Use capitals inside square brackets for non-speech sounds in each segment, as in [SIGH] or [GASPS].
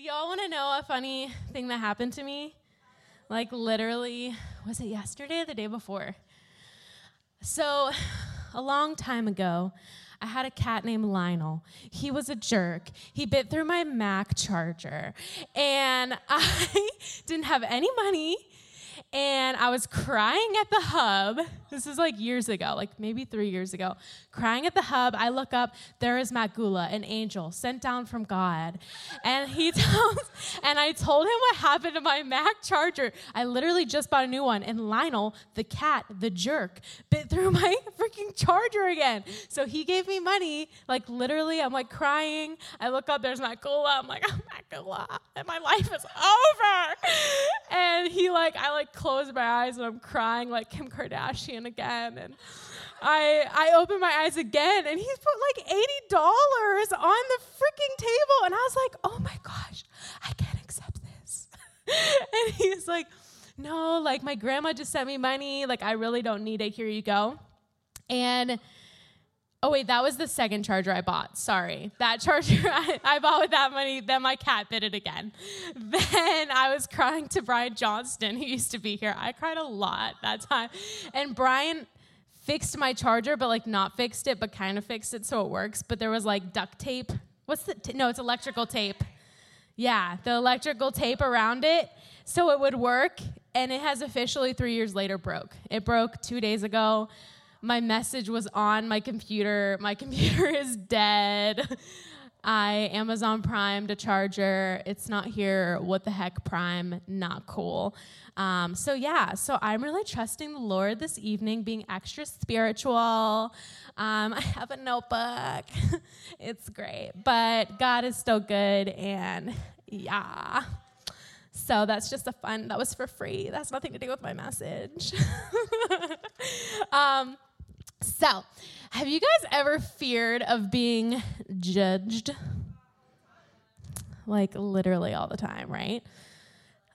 Do y'all want to know a funny thing that happened to me? Like, literally, was it yesterday or the day before? So, a long time ago, I had a cat named Lionel. He was a jerk. He bit through my Mac charger, and [LAUGHS] I didn't have any money and I was crying at the hub. This is like years ago, like maybe three years ago. Crying at the hub, I look up, there is Matt Gula, an angel sent down from God. And he [LAUGHS] tells, and I told him what happened to my Mac charger. I literally just bought a new one, and Lionel, the cat, the jerk, bit through [LAUGHS] my freaking charger again. So he gave me money, like literally, I'm like crying. I look up, there's Matt Gula. I'm like, [LAUGHS] oh, Matt Gula, and my life is over. And he like, I like close my eyes and I'm crying like Kim Kardashian again. And I I opened my eyes again and he's put like $80 on the freaking table. And I was like, oh my gosh, I can't accept this. [LAUGHS] and he's like, no, like my grandma just sent me money. Like I really don't need it. Here you go. And Oh, wait, that was the second charger I bought. Sorry. That charger [LAUGHS] I, I, bought with that money, then my cat bit it again. [LAUGHS] Then I was crying to Brian Johnston, who used to be here. I cried a lot that time. And Brian fixed my charger, but like not fixed it, but kind of fixed it so it works. But there was like duct tape. What's the, t- no, it's electrical tape. Yeah, the electrical tape around it so it would work. And it has officially three years later broke. It broke two days ago my message was on my computer. My computer [LAUGHS] is dead. I Amazon Primed a charger. It's not here. What the heck, Prime? Not cool. Um, so, yeah, so I'm really trusting the Lord this evening, being extra spiritual. Um, [LAUGHS] I have a notebook. [LAUGHS] it's great. But God is still good, and yeah. So that's just a fun, that was for free. That's nothing to do with my message. um, so, have you guys ever feared of being judged? Like literally all the time, right?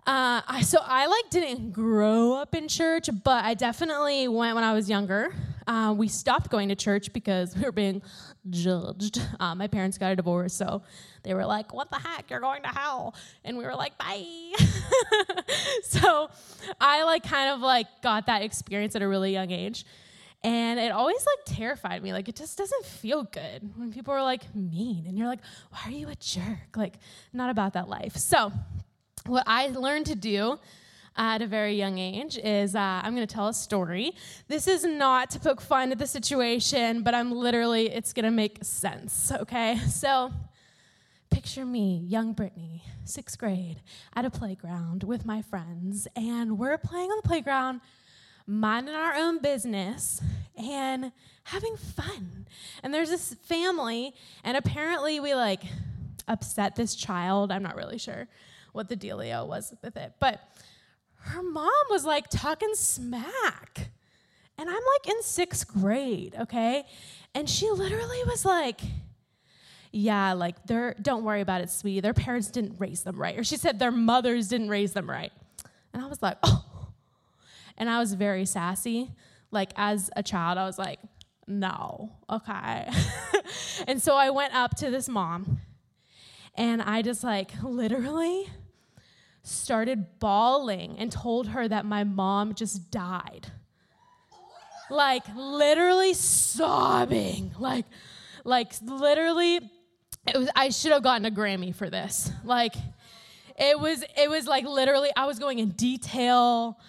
Uh, I, so I like didn't grow up in church, but I definitely went when I was younger. Uh, we stopped going to church because we were being judged. Uh, my parents got a divorce, so they were like, "What the heck? You're going to hell," and we were like, "Bye." [LAUGHS] so I like kind of like got that experience at a really young age. And it always like terrified me. Like it just doesn't feel good when people are like mean and you're like, why are you a jerk? Like, not about that life. So, what I learned to do at a very young age is uh, I'm going to tell a story. This is not to poke fun at the situation, but I'm literally, it's going to make sense, okay? So, picture me, young Brittany, sixth grade, at a playground with my friends, and we're playing on the playground minding our own business and having fun. And there's this family, and apparently we like upset this child. I'm not really sure what the dealio was with it, but her mom was like talking smack. And I'm like in sixth grade, okay? And she literally was like, yeah, like they're don't worry about it, sweetie. Their parents didn't raise them right. Or she said their mothers didn't raise them right. And I was like, oh, and I was very sassy. Like as a child, I was like, no, okay. [LAUGHS] and so I went up to this mom and I just like literally started bawling and told her that my mom just died. Like literally sobbing. Like like literally it was I should have gotten a Grammy for this. Like it was it was like literally I was going in detail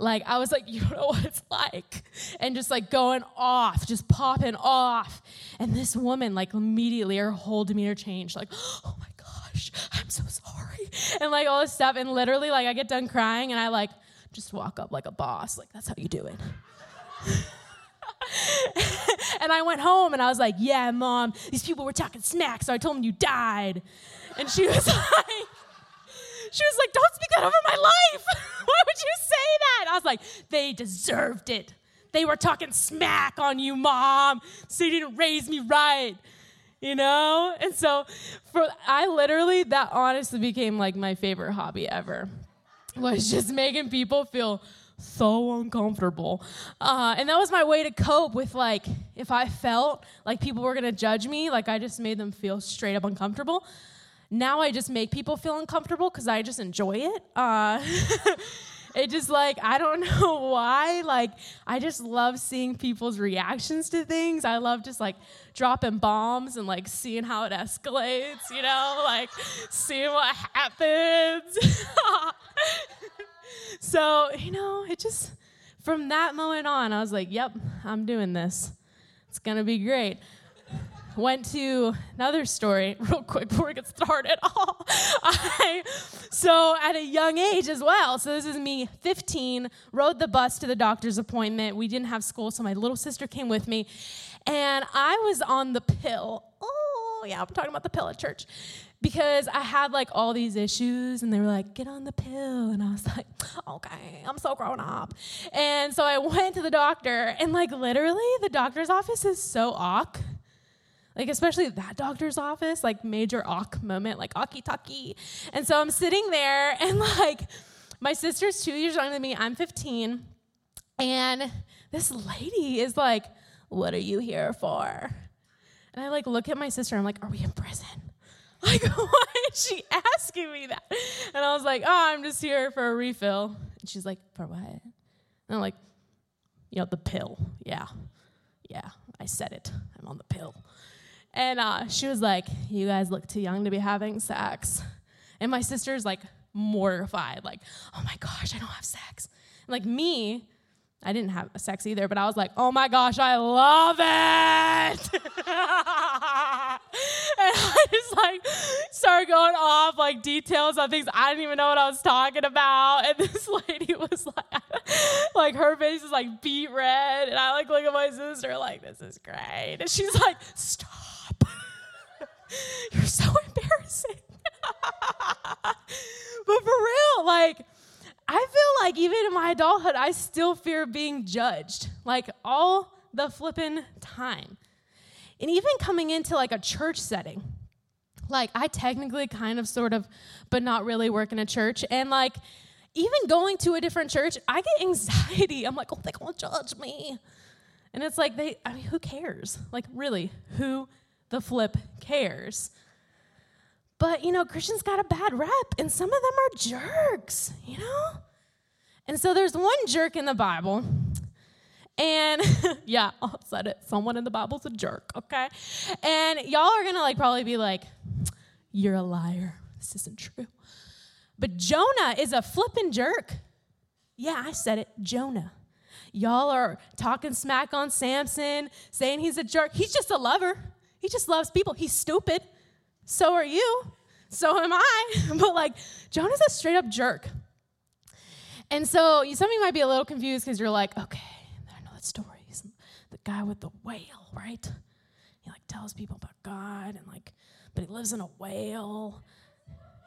like, I was like, [LAUGHS] you don't know what it's like. And just like going off, just popping off. And this woman, like, immediately her whole demeanor changed. Like, [GASPS] oh my gosh, I'm so sorry. And like all this stuff. And literally, like, I get done crying and I like just walk up like a boss. Like, that's how you do it. [LAUGHS] and I went home and I was like, yeah, mom, these people were talking smack. So I told them you died. And she was [LAUGHS] like, she was like, don't speak that over my life. [LAUGHS] Why would you say that? I was like, they deserved it. They were talking smack on you, mom. So you didn't raise me right. You know? And so for I literally that honestly became like my favorite hobby ever. Was just making people feel so uncomfortable. Uh, and that was my way to cope with like if I felt like people were gonna judge me, like I just made them feel straight up uncomfortable now I just make people feel uncomfortable because I just enjoy it. Uh, [LAUGHS] it just like I don't [LAUGHS] know why. Like I just love seeing people's reactions to things. I love just like dropping bombs and like seeing how it escalates. You know, like seeing what happens. [LAUGHS] so you know, it just from that moment on, I was like, "Yep, I'm doing this. It's gonna be great." Went to another story [LAUGHS] real quick before we get started. [LAUGHS] I, so at a young age as well. So this is me, 15, rode the bus to the doctor's appointment. We didn't have school, so my little sister came with me, and I was on the pill. Oh yeah, I'm talking about the pill at church because I had like all these issues, and they were like, "Get on the pill," and I was like, [LAUGHS] "Okay, I'm so grown up." And so I went to the doctor, and like literally, the doctor's office is so awk like, especially that doctor's office, like major awk moment, like awky talkie. And so I'm sitting there, [LAUGHS] and like, my sister's two years younger than me. I'm 15. And this lady is like, What are you here for? And I like look at my sister, I'm like, Are we in prison? [LAUGHS] Like, [LAUGHS] why is she asking me that? And I was like, Oh, I'm just here for a refill. And she's like, For what? And I'm like, You know, the pill. Yeah. Yeah, I said it. I'm on the pill. And uh, she was like, You guys look too young to be having sex. And my sister's like mortified, like, Oh my gosh, I don't have sex. And like me, I didn't have sex either, but I was like, oh my gosh, I love it. [LAUGHS] and I just like started going off like details on things I didn't even know what I was talking about. And this [LAUGHS] lady was like, like her face is like beet red. And I like look at my sister like, this is great. And she's like, stop [LAUGHS] You're so embarrassing. [LAUGHS] but for real, like, I feel like even in my adulthood, I still fear being judged, like all the flippin' time. And even coming into like a church setting, like I technically kind of sort of, but not really work in a church. And like, even going to a different church, I get [LAUGHS] anxiety. I'm like, oh, they're gonna judge me. And it's like, they, I mean, who cares? Like, really, who the flip cares. But, you know, Christians got a bad rep, and some of them are jerks, you know? And so there's one jerk in the Bible, and [LAUGHS] yeah, [LAUGHS] I said it. Someone in the Bible's a jerk, okay? And y'all are gonna like probably be like, you're a liar. This isn't true. But Jonah is a flippin' jerk. Yeah, I said it, Jonah. Y'all are talking smack on Samson, saying he's a jerk. He's just a lover. He just loves people. He's stupid. So are you. So am I. [LAUGHS] but like, Jonah's a straight up jerk. And so some of you might be a little confused because you're like, okay, I know that story. He's the guy with the whale, right? He like tells people about God and like, but he lives in a whale.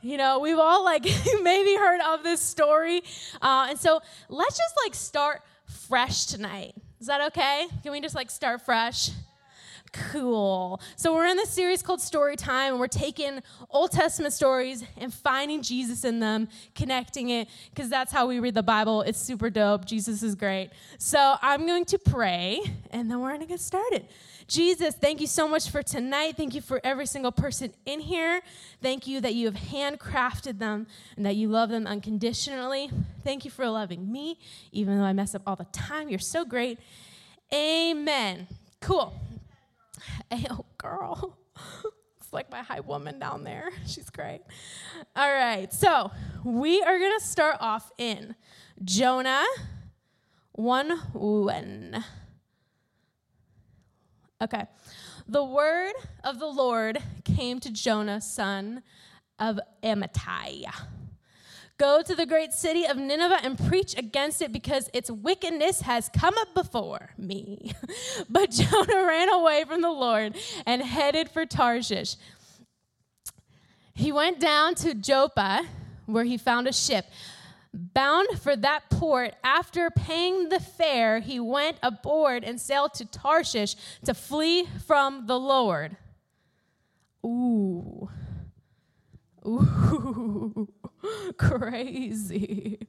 You know, we've all like [LAUGHS] maybe heard of this story. Uh, and so let's just like start fresh tonight. Is that okay? Can we just like start fresh? Cool. So we're in this series called Story Time, and we're taking Old Testament stories and finding Jesus in them, connecting it, because that's how we read the Bible. It's super dope. Jesus is great. So I'm going to pray, and then we're to get started. Jesus, thank you so much for tonight. Thank you for every single person in here. Thank you that you have handcrafted them and that you love them unconditionally. Thank you for loving me, even though I mess up all the time. You're so great. Amen. Cool. [LAUGHS] Oh, girl. [LAUGHS] It's like my high woman down there. [LAUGHS] She's great. All right. So we are going to start off in Jonah 1 1. Okay. The word of the Lord came to Jonah, son of Amittai. Go to the great city of Nineveh and preach against it because its wickedness has come up before me. [LAUGHS] but Jonah ran away from the Lord and headed for Tarshish. He went down to Joppa, where he found a ship. Bound for that port, after paying the fare, he went aboard and sailed to Tarshish to flee from the Lord. Ooh. [LAUGHS] Ooh. [LAUGHS] Crazy.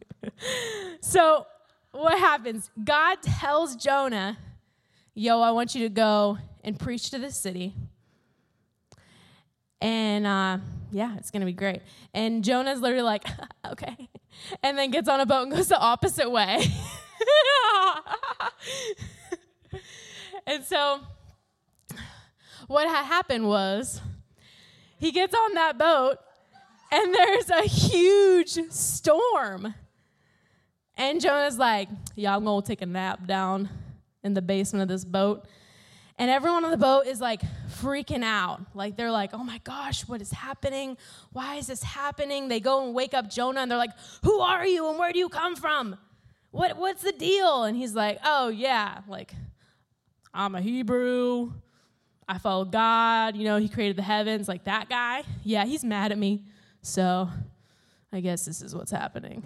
so, what happens? God tells Jonah, Yo, I want you to go and preach to the city. And uh, yeah, it's going to be great. And Jonah's literally like, [LAUGHS] okay. And then gets on a boat and goes the opposite way. [LAUGHS] and so what had happened was he gets on that boat and there's a huge storm. And Jonah's like, yeah, I'm going to take a nap down in the basement of this boat. And everyone on the boat is like freaking out. Like they're like, oh my gosh, what is happening? Why is this happening? They go and wake up Jonah and they're like, who are you and where do you come from? What, what's the deal? And he's like, oh yeah, like I'm a Hebrew. I follow God. You know, he created the heavens, like that guy. Yeah, he's mad at me. So I guess this is what's happening.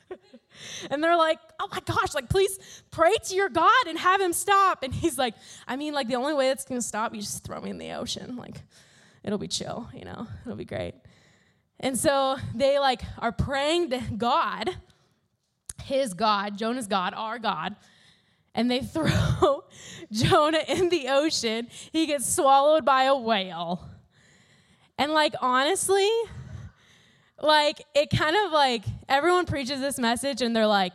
[LAUGHS] and they're like, oh my gosh, like, please pray to your God and have him stop. And he's like, I mean, like, the only way that's going to stop, you just throw me in the ocean. Like, it'll be chill, you know, it'll be great. And so they, like, are praying to God, his God, Jonah's God, our God, and they [LAUGHS] throw Jonah in the ocean. He gets swallowed by a whale. And, like, honestly, like, it kind of like everyone preaches this message and they're like,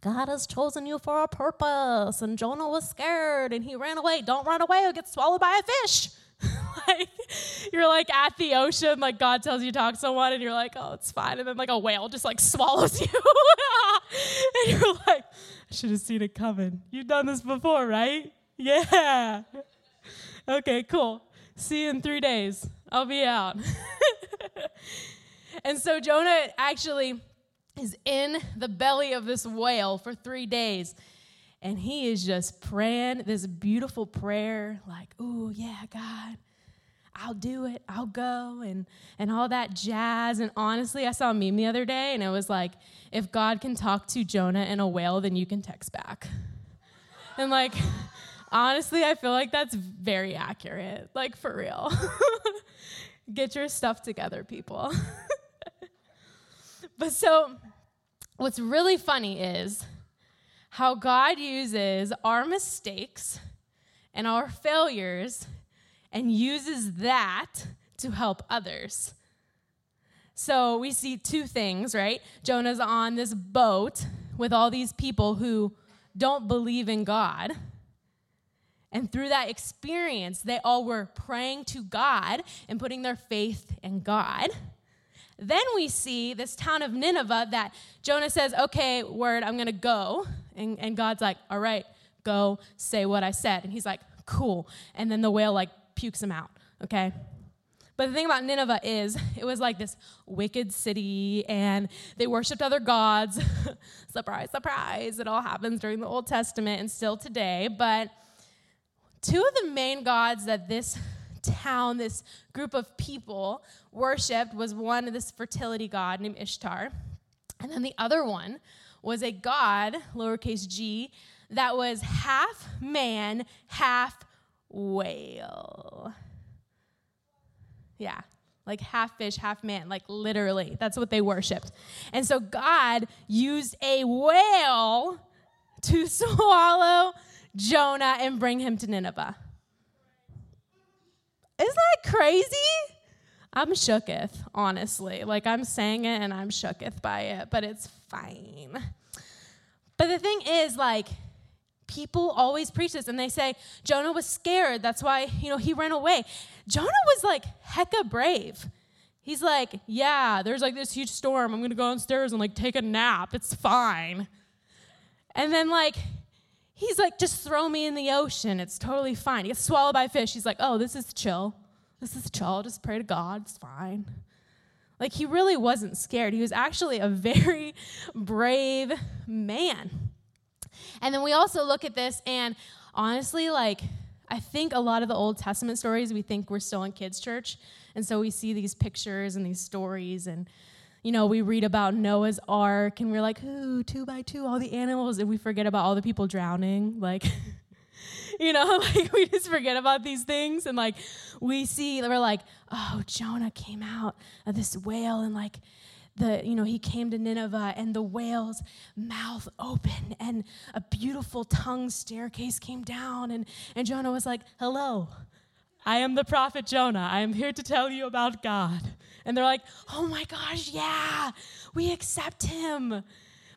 God has chosen you for a purpose. And Jonah was scared and he ran away. Don't run away or get swallowed by a fish. [LAUGHS] like, you're like at the ocean, like God tells you to talk to someone, and you're like, oh, it's fine. And then like a whale just like swallows [LAUGHS] you. and you're like, I should have seen it coming. You've done this before, right? Yeah. Okay, cool. See you in three days. I'll be out. [LAUGHS] And so Jonah actually is in the belly of this whale for three days. And he is just praying this beautiful prayer, like, oh, yeah, God, I'll do it, I'll go, and, and all that jazz. And honestly, I saw a meme the other day, and it was like, if God can talk to Jonah in a whale, then you can text back. [LAUGHS] and like, honestly, I feel like that's very accurate, like, for real. [LAUGHS] Get your stuff together, people. [LAUGHS] But so, what's really funny is how God uses our mistakes and our failures and uses that to help others. So we see two things, right? Jonah's on this boat with all these people who don't believe in God. And through that experience, they all were praying to God and putting their faith in God. Then we see this town of Nineveh that Jonah says, Okay, word, I'm going to go. And, and God's like, All right, go say what I said. And he's like, Cool. And then the whale like pukes him out, okay? But the thing about Nineveh is, it was like this wicked city, and they worshiped other gods. [LAUGHS] surprise, surprise. It all happens during the Old Testament and still today. But two of the main gods that this town, this group of people worshiped was one, of this fertility god named Ishtar. And then the other one was a god, lowercase g, that was half man, half whale. Yeah, like half fish, half man, like literally. That's what they worshiped. And so God used a whale to [LAUGHS] swallow Jonah and bring him to Nineveh. That crazy? I'm shooketh, honestly. Like I'm saying it and I'm shooketh by it, but it's fine. But the thing is, like, people always preach this and they say Jonah was scared. That's why, you know, he ran away. Jonah was like hecka brave. He's like, yeah, there's like this huge storm. I'm gonna go downstairs and like take a nap. It's fine. And then like He's like, just throw me in the ocean. It's totally fine. He gets swallowed by fish. He's like, oh, this is chill. This is chill. Just pray to God. It's fine. Like, he really wasn't scared. He was actually a [LAUGHS] very brave man. And then we also look at this, and honestly, like, I think a lot of the Old Testament stories, we think we're still in kids' church. And so we see these pictures and these stories, and you know, we read about Noah's Ark and we're like, ooh, two by two, all the animals, and we forget about all the people drowning. Like, [LAUGHS] you know, [LAUGHS] like we just forget about these things. And like, we see, we're like, oh, Jonah came out of this whale and like, the you know he came to nineveh and the whale's mouth opened and a beautiful tongue staircase came down and, and jonah was like hello I am the prophet Jonah. I am here to tell you about God. And they're like, oh my gosh, yeah, we accept him.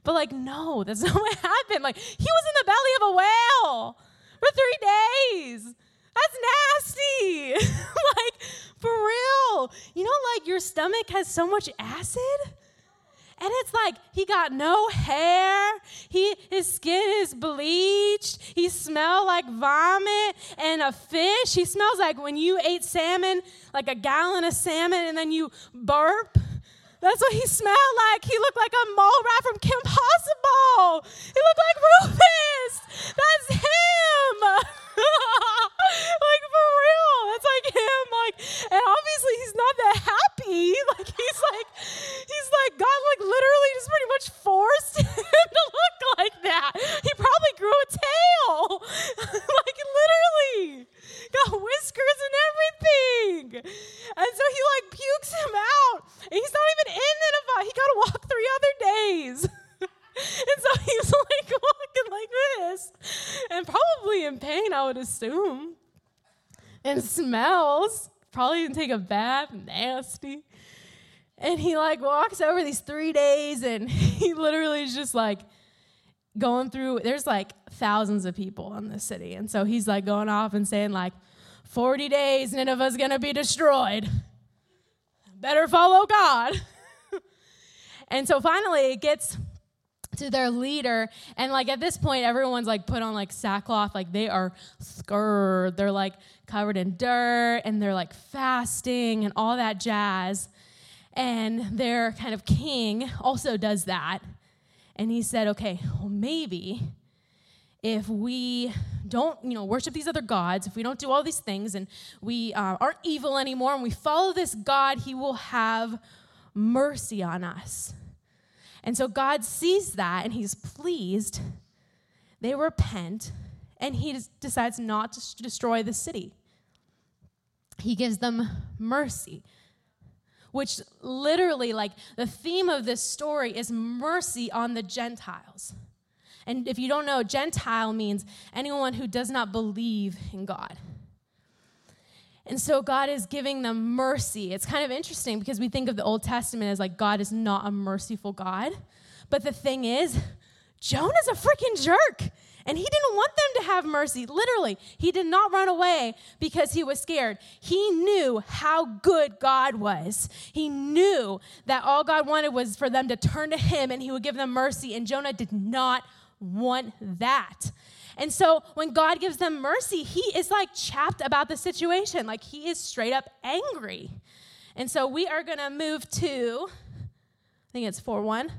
But like, no, that's [LAUGHS] not what happened. Like, he was in the belly of a whale for three days. That's nasty. [LAUGHS] like, for real. You know, like your stomach has so much acid and it's like he got no hair. He his skin is bleached. He smelled like vomit and a fish. He smells like when you ate salmon, like a gallon of salmon, and then you burp. That's what he smelled like. He looked like a mole rat from Kim Possible. He looked like Rufus. That's him. [LAUGHS] like for real. That's like him. Like, and obviously he's not that happy. [LAUGHS] Like he's like, he's like God like literally just pretty much forced [LAUGHS] him to look like that. He probably grew a tail. like literally. Got whiskers and everything. And so he like pukes him out. And he's not even in Nineveh. He gotta walk three other days. and so he's like walking like this and probably in pain, I would assume. And smells. Probably didn't take a bath, nasty. And he like walks over these three days and [LAUGHS] he literally is just like going through, there's like thousands of people in this city. And so he's like going off and saying, like, 40 days, Nineveh's gonna be destroyed. Better follow God. [LAUGHS] and so finally it gets to their leader. And like at this point everyone's like put on like sackcloth. Like they are scared. They're like covered in dirt and they're like fasting and all that jazz. And their kind of king also does that. And he said okay well maybe if we don't you know worship these other gods if we don't do all these things and we uh, aren't evil anymore and we follow this god he will have mercy on us and so God sees that and he's pleased. They repent and he decides not to destroy the city. He gives them mercy, which literally, like, the theme of this story is mercy on the Gentiles. And if you don't know, Gentile means anyone who does not believe in God. And so God is giving them mercy. It's kind of interesting because we think of the Old Testament as like God is not a merciful God. But the thing is, Jonah's a freaking jerk. And he didn't want them to have mercy. Literally, he did not run away because he was scared. He knew how good God was. He knew that all God wanted was for them to turn to him and he would give them mercy. And Jonah did not want that. And so when God gives them mercy, he is like chapped about the situation. Like he is straight up angry. And so we are going to move to, I think it's 4 1.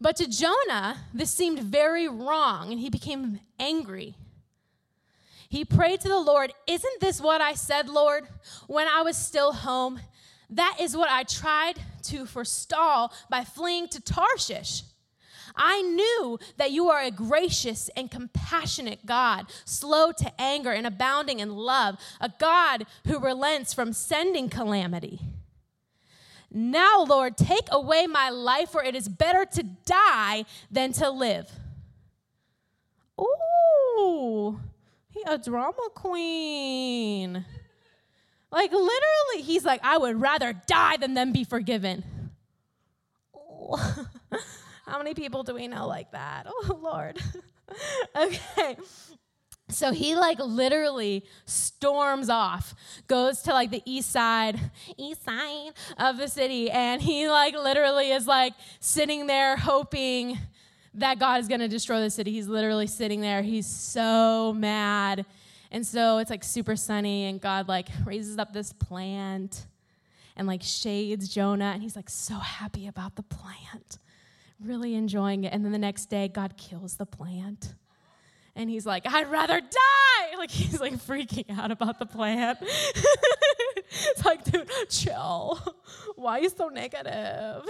But to Jonah, this seemed very wrong, and he became angry. He prayed to the Lord, Isn't this what I said, Lord, when I was still home? That is what I tried to forestall by fleeing to Tarshish. I knew that you are a gracious and compassionate God, slow to anger and abounding in love, a God who relents from sending calamity. Now, Lord, take away my life, for it is better to die than to live. Ooh, he a drama queen. Like literally, he's like, I would rather die than them be forgiven. [LAUGHS] How many people do we know like that? [LAUGHS] Oh, Lord. [LAUGHS] okay. So he like literally storms off, goes to like the east side, east side of the city, and he like literally is like sitting there hoping that God is going to destroy the city. He's literally sitting there. He's so mad. And so it's like super sunny and God like raises up this plant and like shades Jonah and he's like so happy about the plant really enjoying it. And then the next day, God kills the plant. And he's like, I'd rather die. [LAUGHS] Like, he's like freaking out about the plant. [LAUGHS] it's like, dude, chill. Why are you so negative?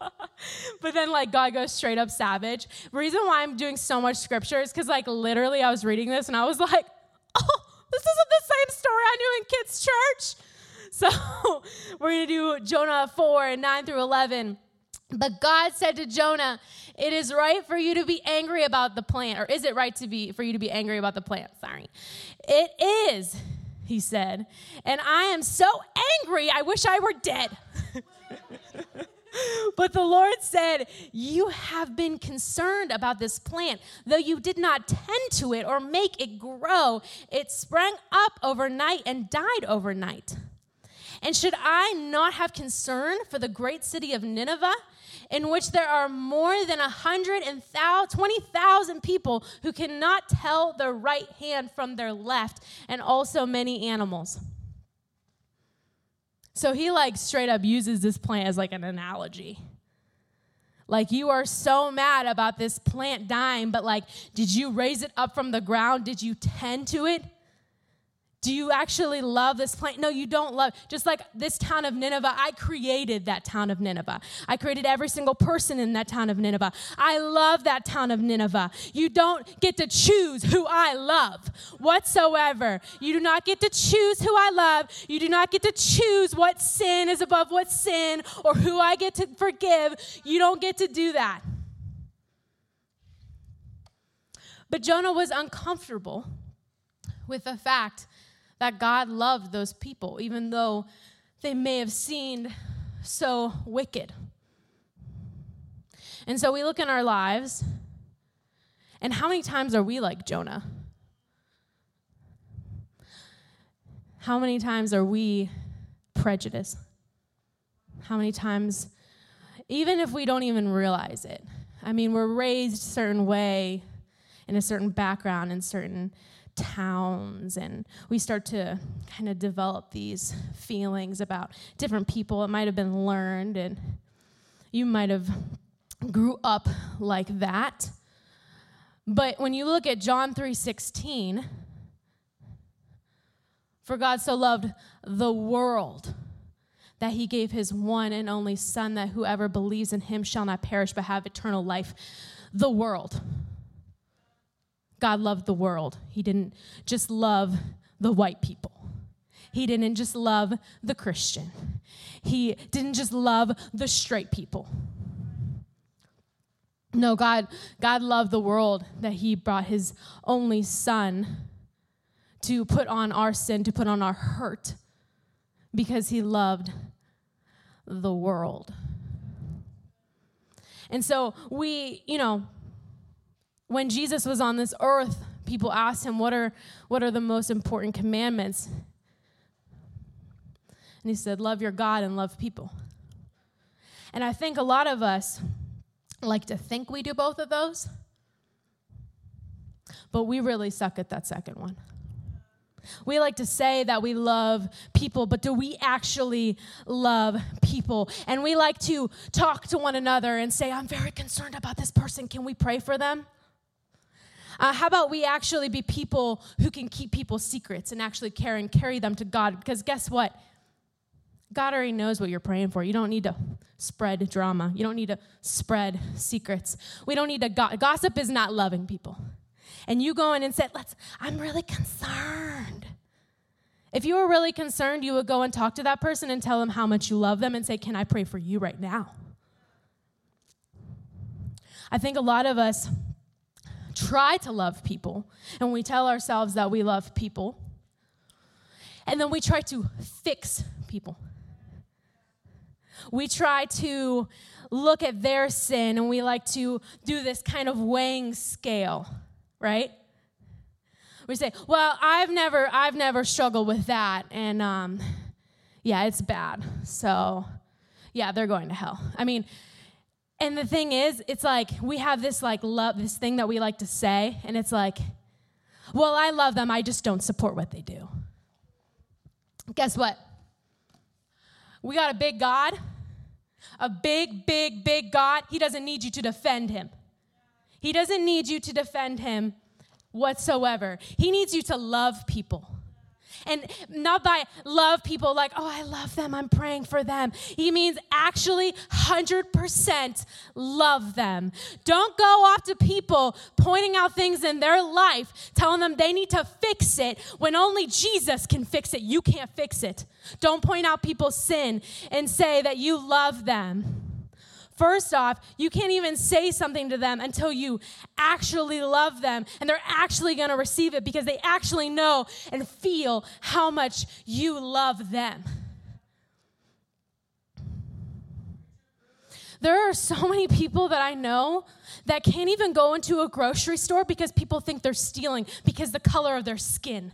[LAUGHS] but then, like, God goes straight up savage. Reason why I'm doing so much scripture is because, like, literally, I was reading this and I was like, oh, this isn't the same story I knew in kids' church. So, we're going to do Jonah 4 and 9 through 11. But God said to Jonah, It is right for you to be angry about the plant, or is it right to be for you to be angry about the plant? Sorry. It is, he said. And I am so angry, I wish I were dead. [LAUGHS] but the Lord said, You have been concerned about this plant, though you did not tend to it or make it grow. It sprang up overnight and died overnight. And should I not have concern for the great city of Nineveh, in which there are more than 120,000 people who cannot tell their right hand from their left, and also many animals? So he like straight up uses this plant as like an analogy. Like you are so mad about this plant dying, but like, did you raise it up from the ground? Did you tend to it? Do you actually love this plant? No, you don't love. Just like this town of Nineveh, I created that town of Nineveh. I created every single person in that town of Nineveh. I love that town of Nineveh. You don't get to choose who I love whatsoever. You do not get to choose who I love. You do not get to choose what sin is above what sin or who I get to forgive. You don't get to do that. But Jonah was uncomfortable with the fact that God loved those people, even though they may have seemed so wicked. And so we look in our lives, and how many times are we like Jonah? How many times are we prejudiced? How many times, even if we don't even realize it? I mean, we're raised a certain way, in a certain background, in certain towns and we start to kind of develop these feelings about different people. It might have been learned and you might have grew up like that. But when you look at john 3.16 for god so loved the world that he gave his one and only son that whoever believes in him shall not perish but have eternal life. The world God loved the world. He didn't just love the white people. He didn't just love the Christian. He didn't just love the straight people. No, God, God loved the world that He brought His only Son to put on our sin, to put on our hurt, because He loved the world. And so we, you know, when Jesus was on this earth, people asked him, What are, what are the most important commandments? And he said, Love your God and love people. And I think a lot of us like to think we do both of those, but we really suck at that second one. We like to say that we love people, but do we actually love people? And we like to talk to one another and say, I'm very concerned about this person. Can we pray for them? Uh, how about we actually be people who can keep people's secrets and actually care and carry them to God? Because guess what? God already knows what you're praying for. You don't need to spread drama. You don't need to spread secrets. We don't need to go- gossip is not loving people. And you go in and say, "Let's I'm really concerned." If you were really concerned, you would go and talk to that person and tell them how much you love them and say, "Can I pray for you right now?" I think a lot of us try to love people and we tell ourselves that we love people. And then we try to fix people. We try to look at their sin and we like to do this kind of weighing scale, right? We say, "Well, I've never, I've never struggled with that, and um, yeah, it's bad. So, yeah, they're going to hell." I mean, and the thing is, it's like we have this like love, this thing that we like to say, and it's like, well, I love them, I just don't support what they do. Guess what? We got a big God, a big, big, big God. He doesn't need you to defend him. He doesn't need you to defend him whatsoever. He needs you to love people. And not by love people like, oh, I love them, I'm praying for them. He means actually 100% love them. Don't go off to people pointing out things in their life, telling them they need to fix it when only Jesus can fix it. You can't fix it. Don't point out people's sin and say that you love them. First off, you can't even say something to them until you actually love them and they're actually going to receive it because they actually know and feel how much you love them. There are so many people that I know that can't even go into a grocery store because people think they're stealing because the color of their skin.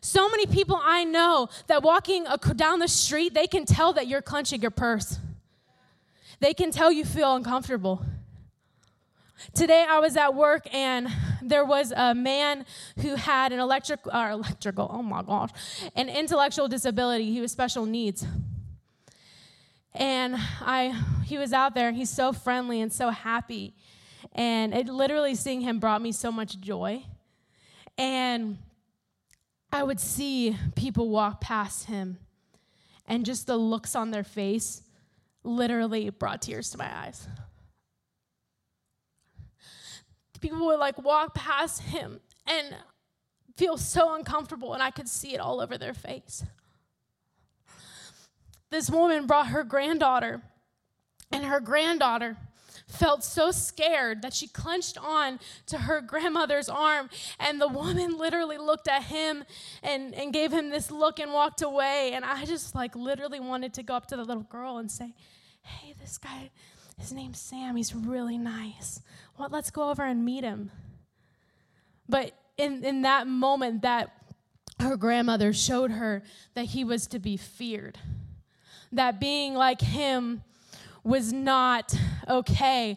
So many people I know that walking down the street, they can tell that you're clenching your purse. They can tell you feel uncomfortable. Today I was at work and there was a man who had an electric or electrical, oh my gosh, an intellectual disability. He was special needs. And I he was out there, he's so friendly and so happy. And it literally seeing him brought me so much joy. And I would see people walk past him and just the looks on their face literally brought tears to my eyes. People would like walk past him and feel so uncomfortable, and I could see it all over their face. This woman brought her granddaughter, and her granddaughter felt so scared that she clenched on to her grandmother's arm. And the woman literally looked at him and, and gave him this look and walked away. And I just like literally wanted to go up to the little girl and say, hey, this guy, his name's Sam. He's really nice. Well, let's go over and meet him. But in, in that moment, that her grandmother showed her that he was to be feared, that being like him was not okay.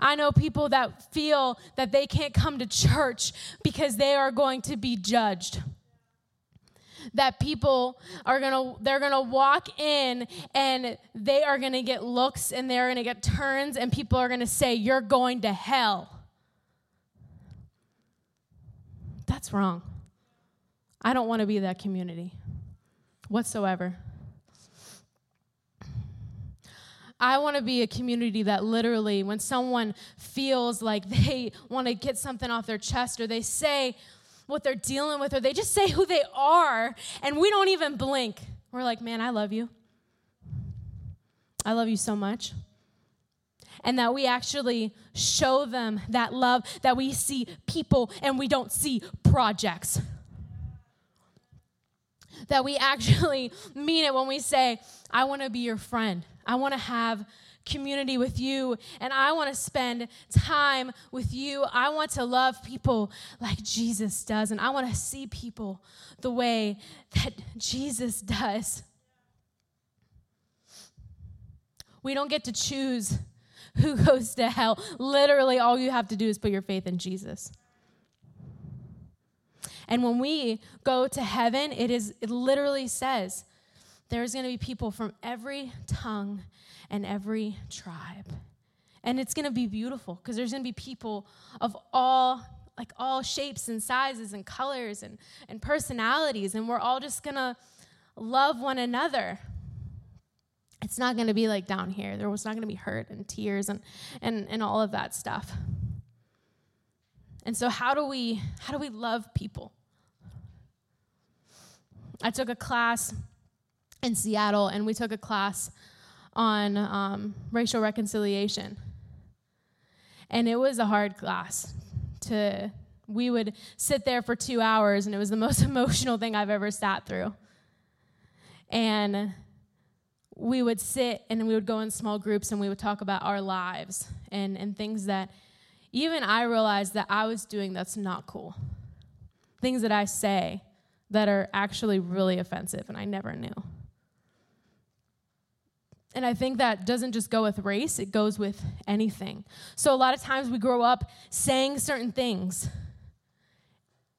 I know people that feel that they can't come to church because they are going to be judged. That people are gonna they're gonna walk in and they are gonna get looks and they're gonna get turns and people are gonna say you're going to hell. That's wrong. I don't want to be that community whatsoever I want to be a community that literally, when someone feels like they want to get something off their chest or they say, what they're dealing with, or they just say who they are, and we don't even blink. We're like, man, I love you. I love you so much. And that we actually show them that love, that we see people and we don't see projects. That we actually [LAUGHS] mean it when we say, I want to be your friend. I want to have community with you and I want to spend time with you. I want to love people like Jesus does and I want to see people the way that [LAUGHS] Jesus does. We don't get to choose [LAUGHS] who goes to hell. Literally, all you have to do is put your faith in Jesus. And when we go to heaven, it is it literally says there's going to be people from every tongue and every tribe. And it's going to be beautiful because there's going to be people of all like all shapes and sizes and colors and, and personalities and we're all just going to love one another. It's not going to be like down here. There was not going to be hurt and tears and, and, and all of that stuff. And so how do we how do we love people i took a class in seattle and we took a class on um, racial reconciliation. And it was a hard class to we would sit there for two hours and it was the [LAUGHS] most emotional thing i've ever sat through and we would sit and we would go in small groups and we would talk about our lives and, and things that even i realized that i was doing that's not cool things that i say that are actually really offensive and i never knew and I think that doesn't just go with race, it goes with anything. So a lot of times we grow up saying certain things.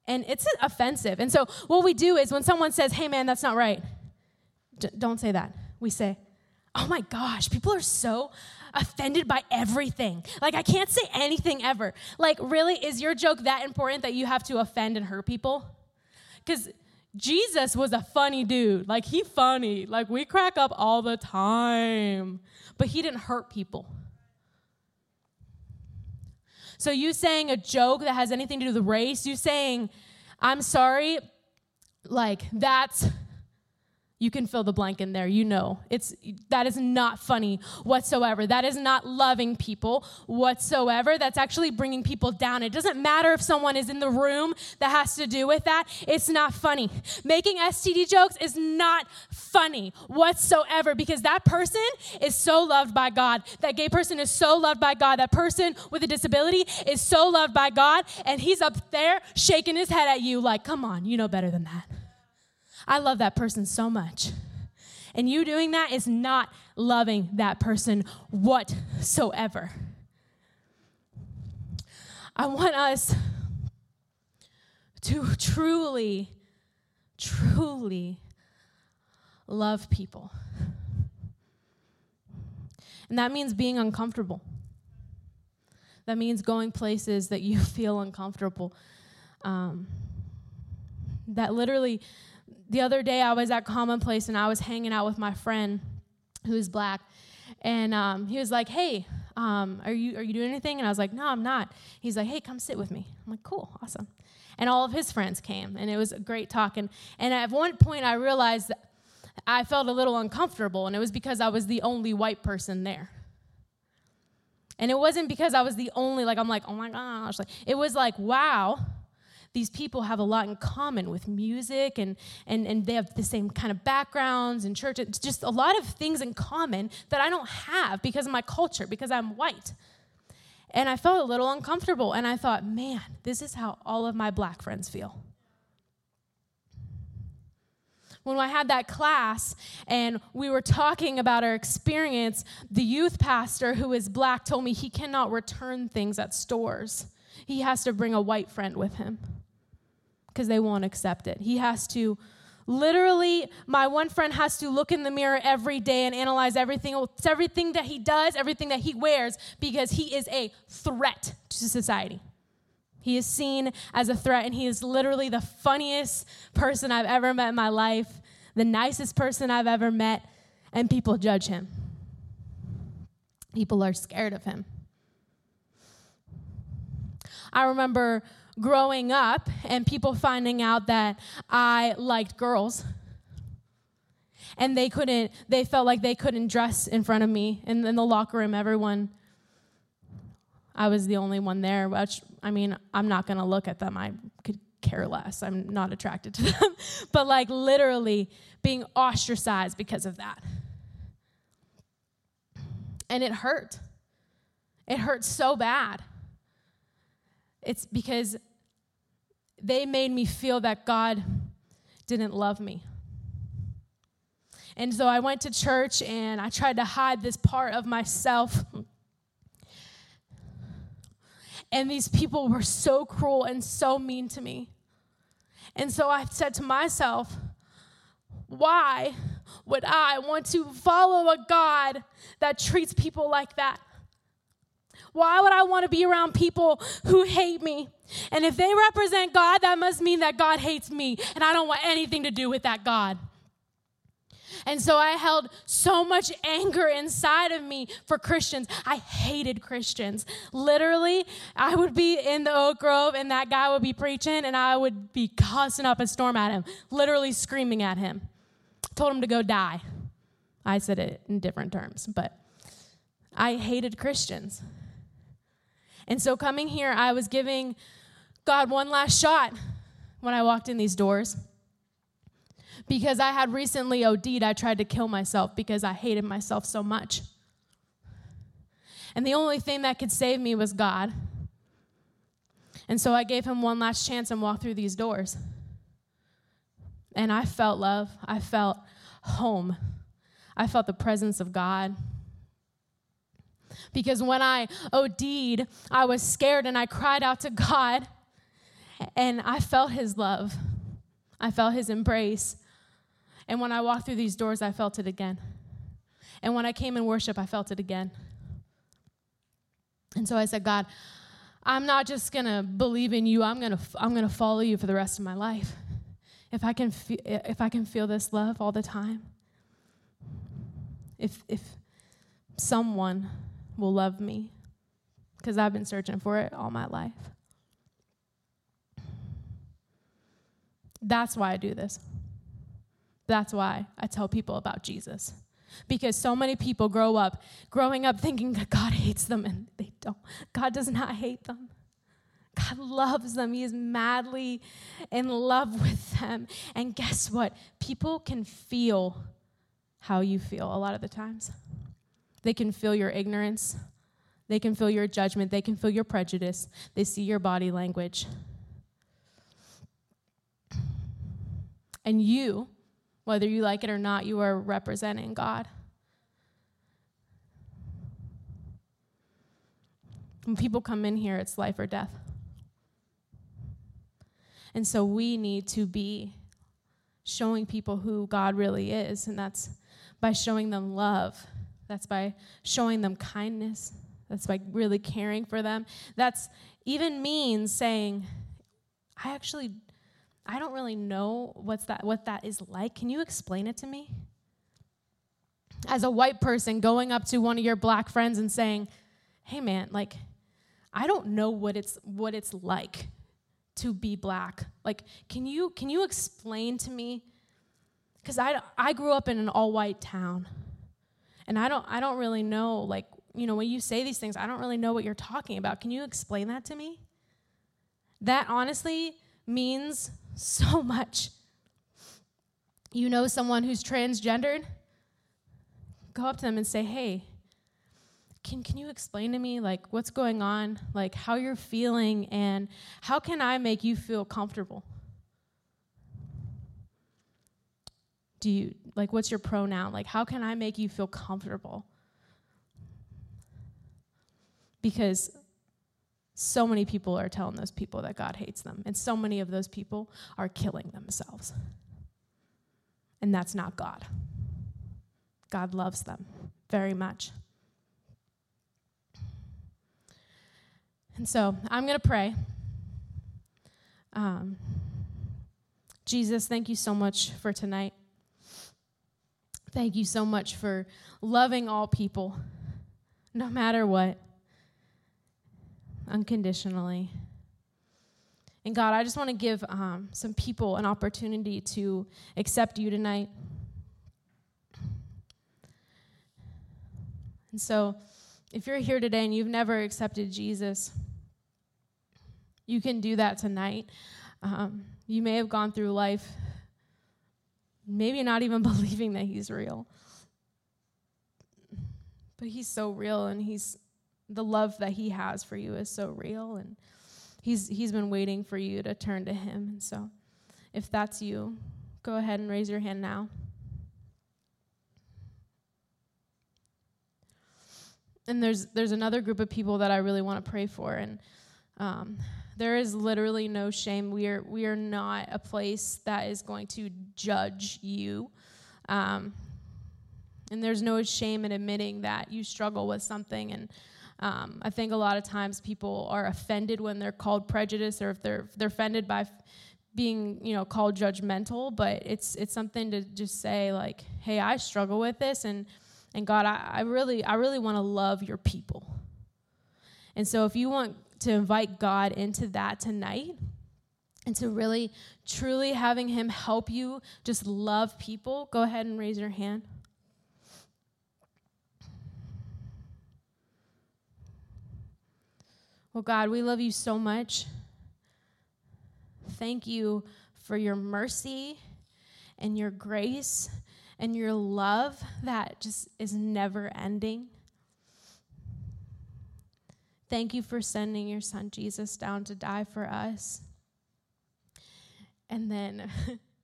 And it's offensive. And so what we do is when someone says, hey man, that's not right, D- don't say that. We say, oh my gosh, people are so offended by everything. Like, I can't say anything ever. Like, really, is your joke that important that you have to offend and hurt people? Because Jesus was a funny dude. Like, he funny. Like, we crack up all the time. But he didn't hurt people. So, you saying a joke that has anything to do with race, you saying, I'm sorry, like, that's, you can fill the blank in there you know. It's that is not funny whatsoever. That is not loving people whatsoever. That's actually bringing people down. It doesn't matter if someone is in the room that has to do with that. It's not funny. Making std jokes is not funny whatsoever because that person is so loved by god. That gay person is so loved by god. That person with a disability is so loved by god. And he's up there shaking his head at you like come on you know better than that I love that person so much. And you doing that is not loving that person whatsoever. I want us to truly, truly love people. And that means being uncomfortable. That means going places that you [LAUGHS] feel uncomfortable. Um, that literally the other day I was at Commonplace and I was hanging out with my friend who is black, and um, he was like, "Hey, um, are you are you doing anything?" And I was like, "No, I'm not." He's like, "Hey, come sit with me." I'm like, "Cool, awesome." And all of his friends came, and it was a great talk. And, and at one point, I realized that I felt a little uncomfortable, and it was because I was the only white person there. And it wasn't because I was the only, like, I'm like, oh my gosh. Like, it was like, wow, these people have a lot in common with music and, and, and they have the same kind of backgrounds and church. It's just a lot of things in common that I don't have because of my culture, because I'm white. And I felt a little uncomfortable. And I thought, man, this is how all of my black friends feel. When I had that class and we were talking about our experience, the youth pastor who is black told me he cannot return things at stores. He has to bring a white friend with him because they won't accept it. He has to literally my one friend has to look in the mirror every day and analyze everything everything that he does everything that he wears because he is a threat to society. He is seen as a threat and he is literally the funniest person i've ever met in my life the nicest person i've ever met and people judge him. People are scared of him. I remember growing up and people finding out that I liked girls. And they couldn't, they felt like they couldn't dress in front of me. And in the locker room, everyone, I was the only one there, which, I mean, I'm not gonna look at them. I could care less. I'm not attracted to [LAUGHS] them. but like literally being ostracized because of that. And it hurt. It hurt so bad. It's because they made me feel that God didn't love me. And so I went to church and I tried to hide this part of myself. And these people were so cruel and so mean to me. And so I said to myself, why would I want to follow a God that treats people like that? Why would I want to be around people who hate me? And if they represent God, that must mean that God hates me, and I don't want anything to do with that God. And so I held so much anger inside of me for Christians. I hated Christians. Literally, I would be in the Oak Grove and that guy would be preaching and I would be cussing up a storm at him, literally screaming at him. Told him to go die. I said it in different terms, but I hated Christians. And so coming here, I was giving God one last shot when I walked in these doors. Because I had recently OD'd, I tried to kill myself because I hated myself so much. And the only thing that could save me was God. And so I gave him one last chance and walked through these doors. And I felt love. I felt home. I felt the presence of God. Because when I OD'd, I was scared and I cried out to God, and I felt His love. I felt His embrace. And when I walked through these doors, I felt it again. And when I came in worship, I felt it again. And so I said, God, I'm not just going to believe in you, I'm going to I'm going to follow you for the rest of my life. If I can fe- if I can feel this love all the time. If if someone will love me because I've been searching for it all my life. That's why I do this. That's why I tell people about Jesus. Because so many people grow up, growing up thinking that God hates them, and they don't. God does not hate them. God loves them. He is madly in love with them. And guess what? People can feel how you feel a lot of the times. They can feel your ignorance, they can feel your judgment, they can feel your prejudice, they see your body language. And you, whether you like it or not, you are representing God. When people come in here, it's life or death. And so we need to be showing people who God really is, and that's by showing them love. That's by showing them kindness. That's by really caring for them. That's even means saying, I actually I don't really know what's that what that is like. Can you explain it to me? As a white person going up to one of your black friends and saying, "Hey man, like I don't know what it's what it's like to be black. Like can you can you explain to me cuz I I grew up in an all-white town. And I don't I don't really know like, you know, when you say these things, I don't really know what you're talking about. Can you explain that to me? That honestly means [LAUGHS] so much. You know someone who's transgendered? Go up to them and say, hey, can, can you explain to me like what's going on like how you're feeling and how can i make you feel comfortable do you like what's your pronoun like how can i make you feel comfortable because so many people are telling those people that God hates them, and so many of those people are killing themselves. And that's not God. God loves them very much. And so I'm going to pray. Um, Jesus, thank you so much for tonight. Thank you so much for loving all people, no matter what unconditionally. And God, I just want to give um, some people an opportunity to accept you tonight. And so, if you're here today and you've never accepted Jesus, you can do that tonight. Um, you may have gone through life maybe not even [LAUGHS] believing that He's real. But He's so real and He's the love that he has for you is so real and he's he's been waiting for you to turn to him and so if that's you go ahead and raise your hand now and there's there's another group of people that I really want to pray for and um, there is literally no shame we are we are not a place that is going to judge you um, and there's no shame in admitting that you struggle with something and um, I think a lot of times people are offended when they're called prejudice or if they're they're offended by f- being you know called judgmental. But it's it's something to just say like, hey, I struggle with this, and and God, I, I really I really want to love your people. And so if you want to invite God into that tonight, and to really truly having him help you just love people, go ahead and raise your hand. Well, God, we love you so much. Thank you for your mercy and your grace and your love that just is never ending. Thank you for sending your son Jesus down to die for us and then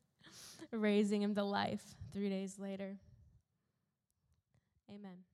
[LAUGHS] raising him to life three days later. Amen.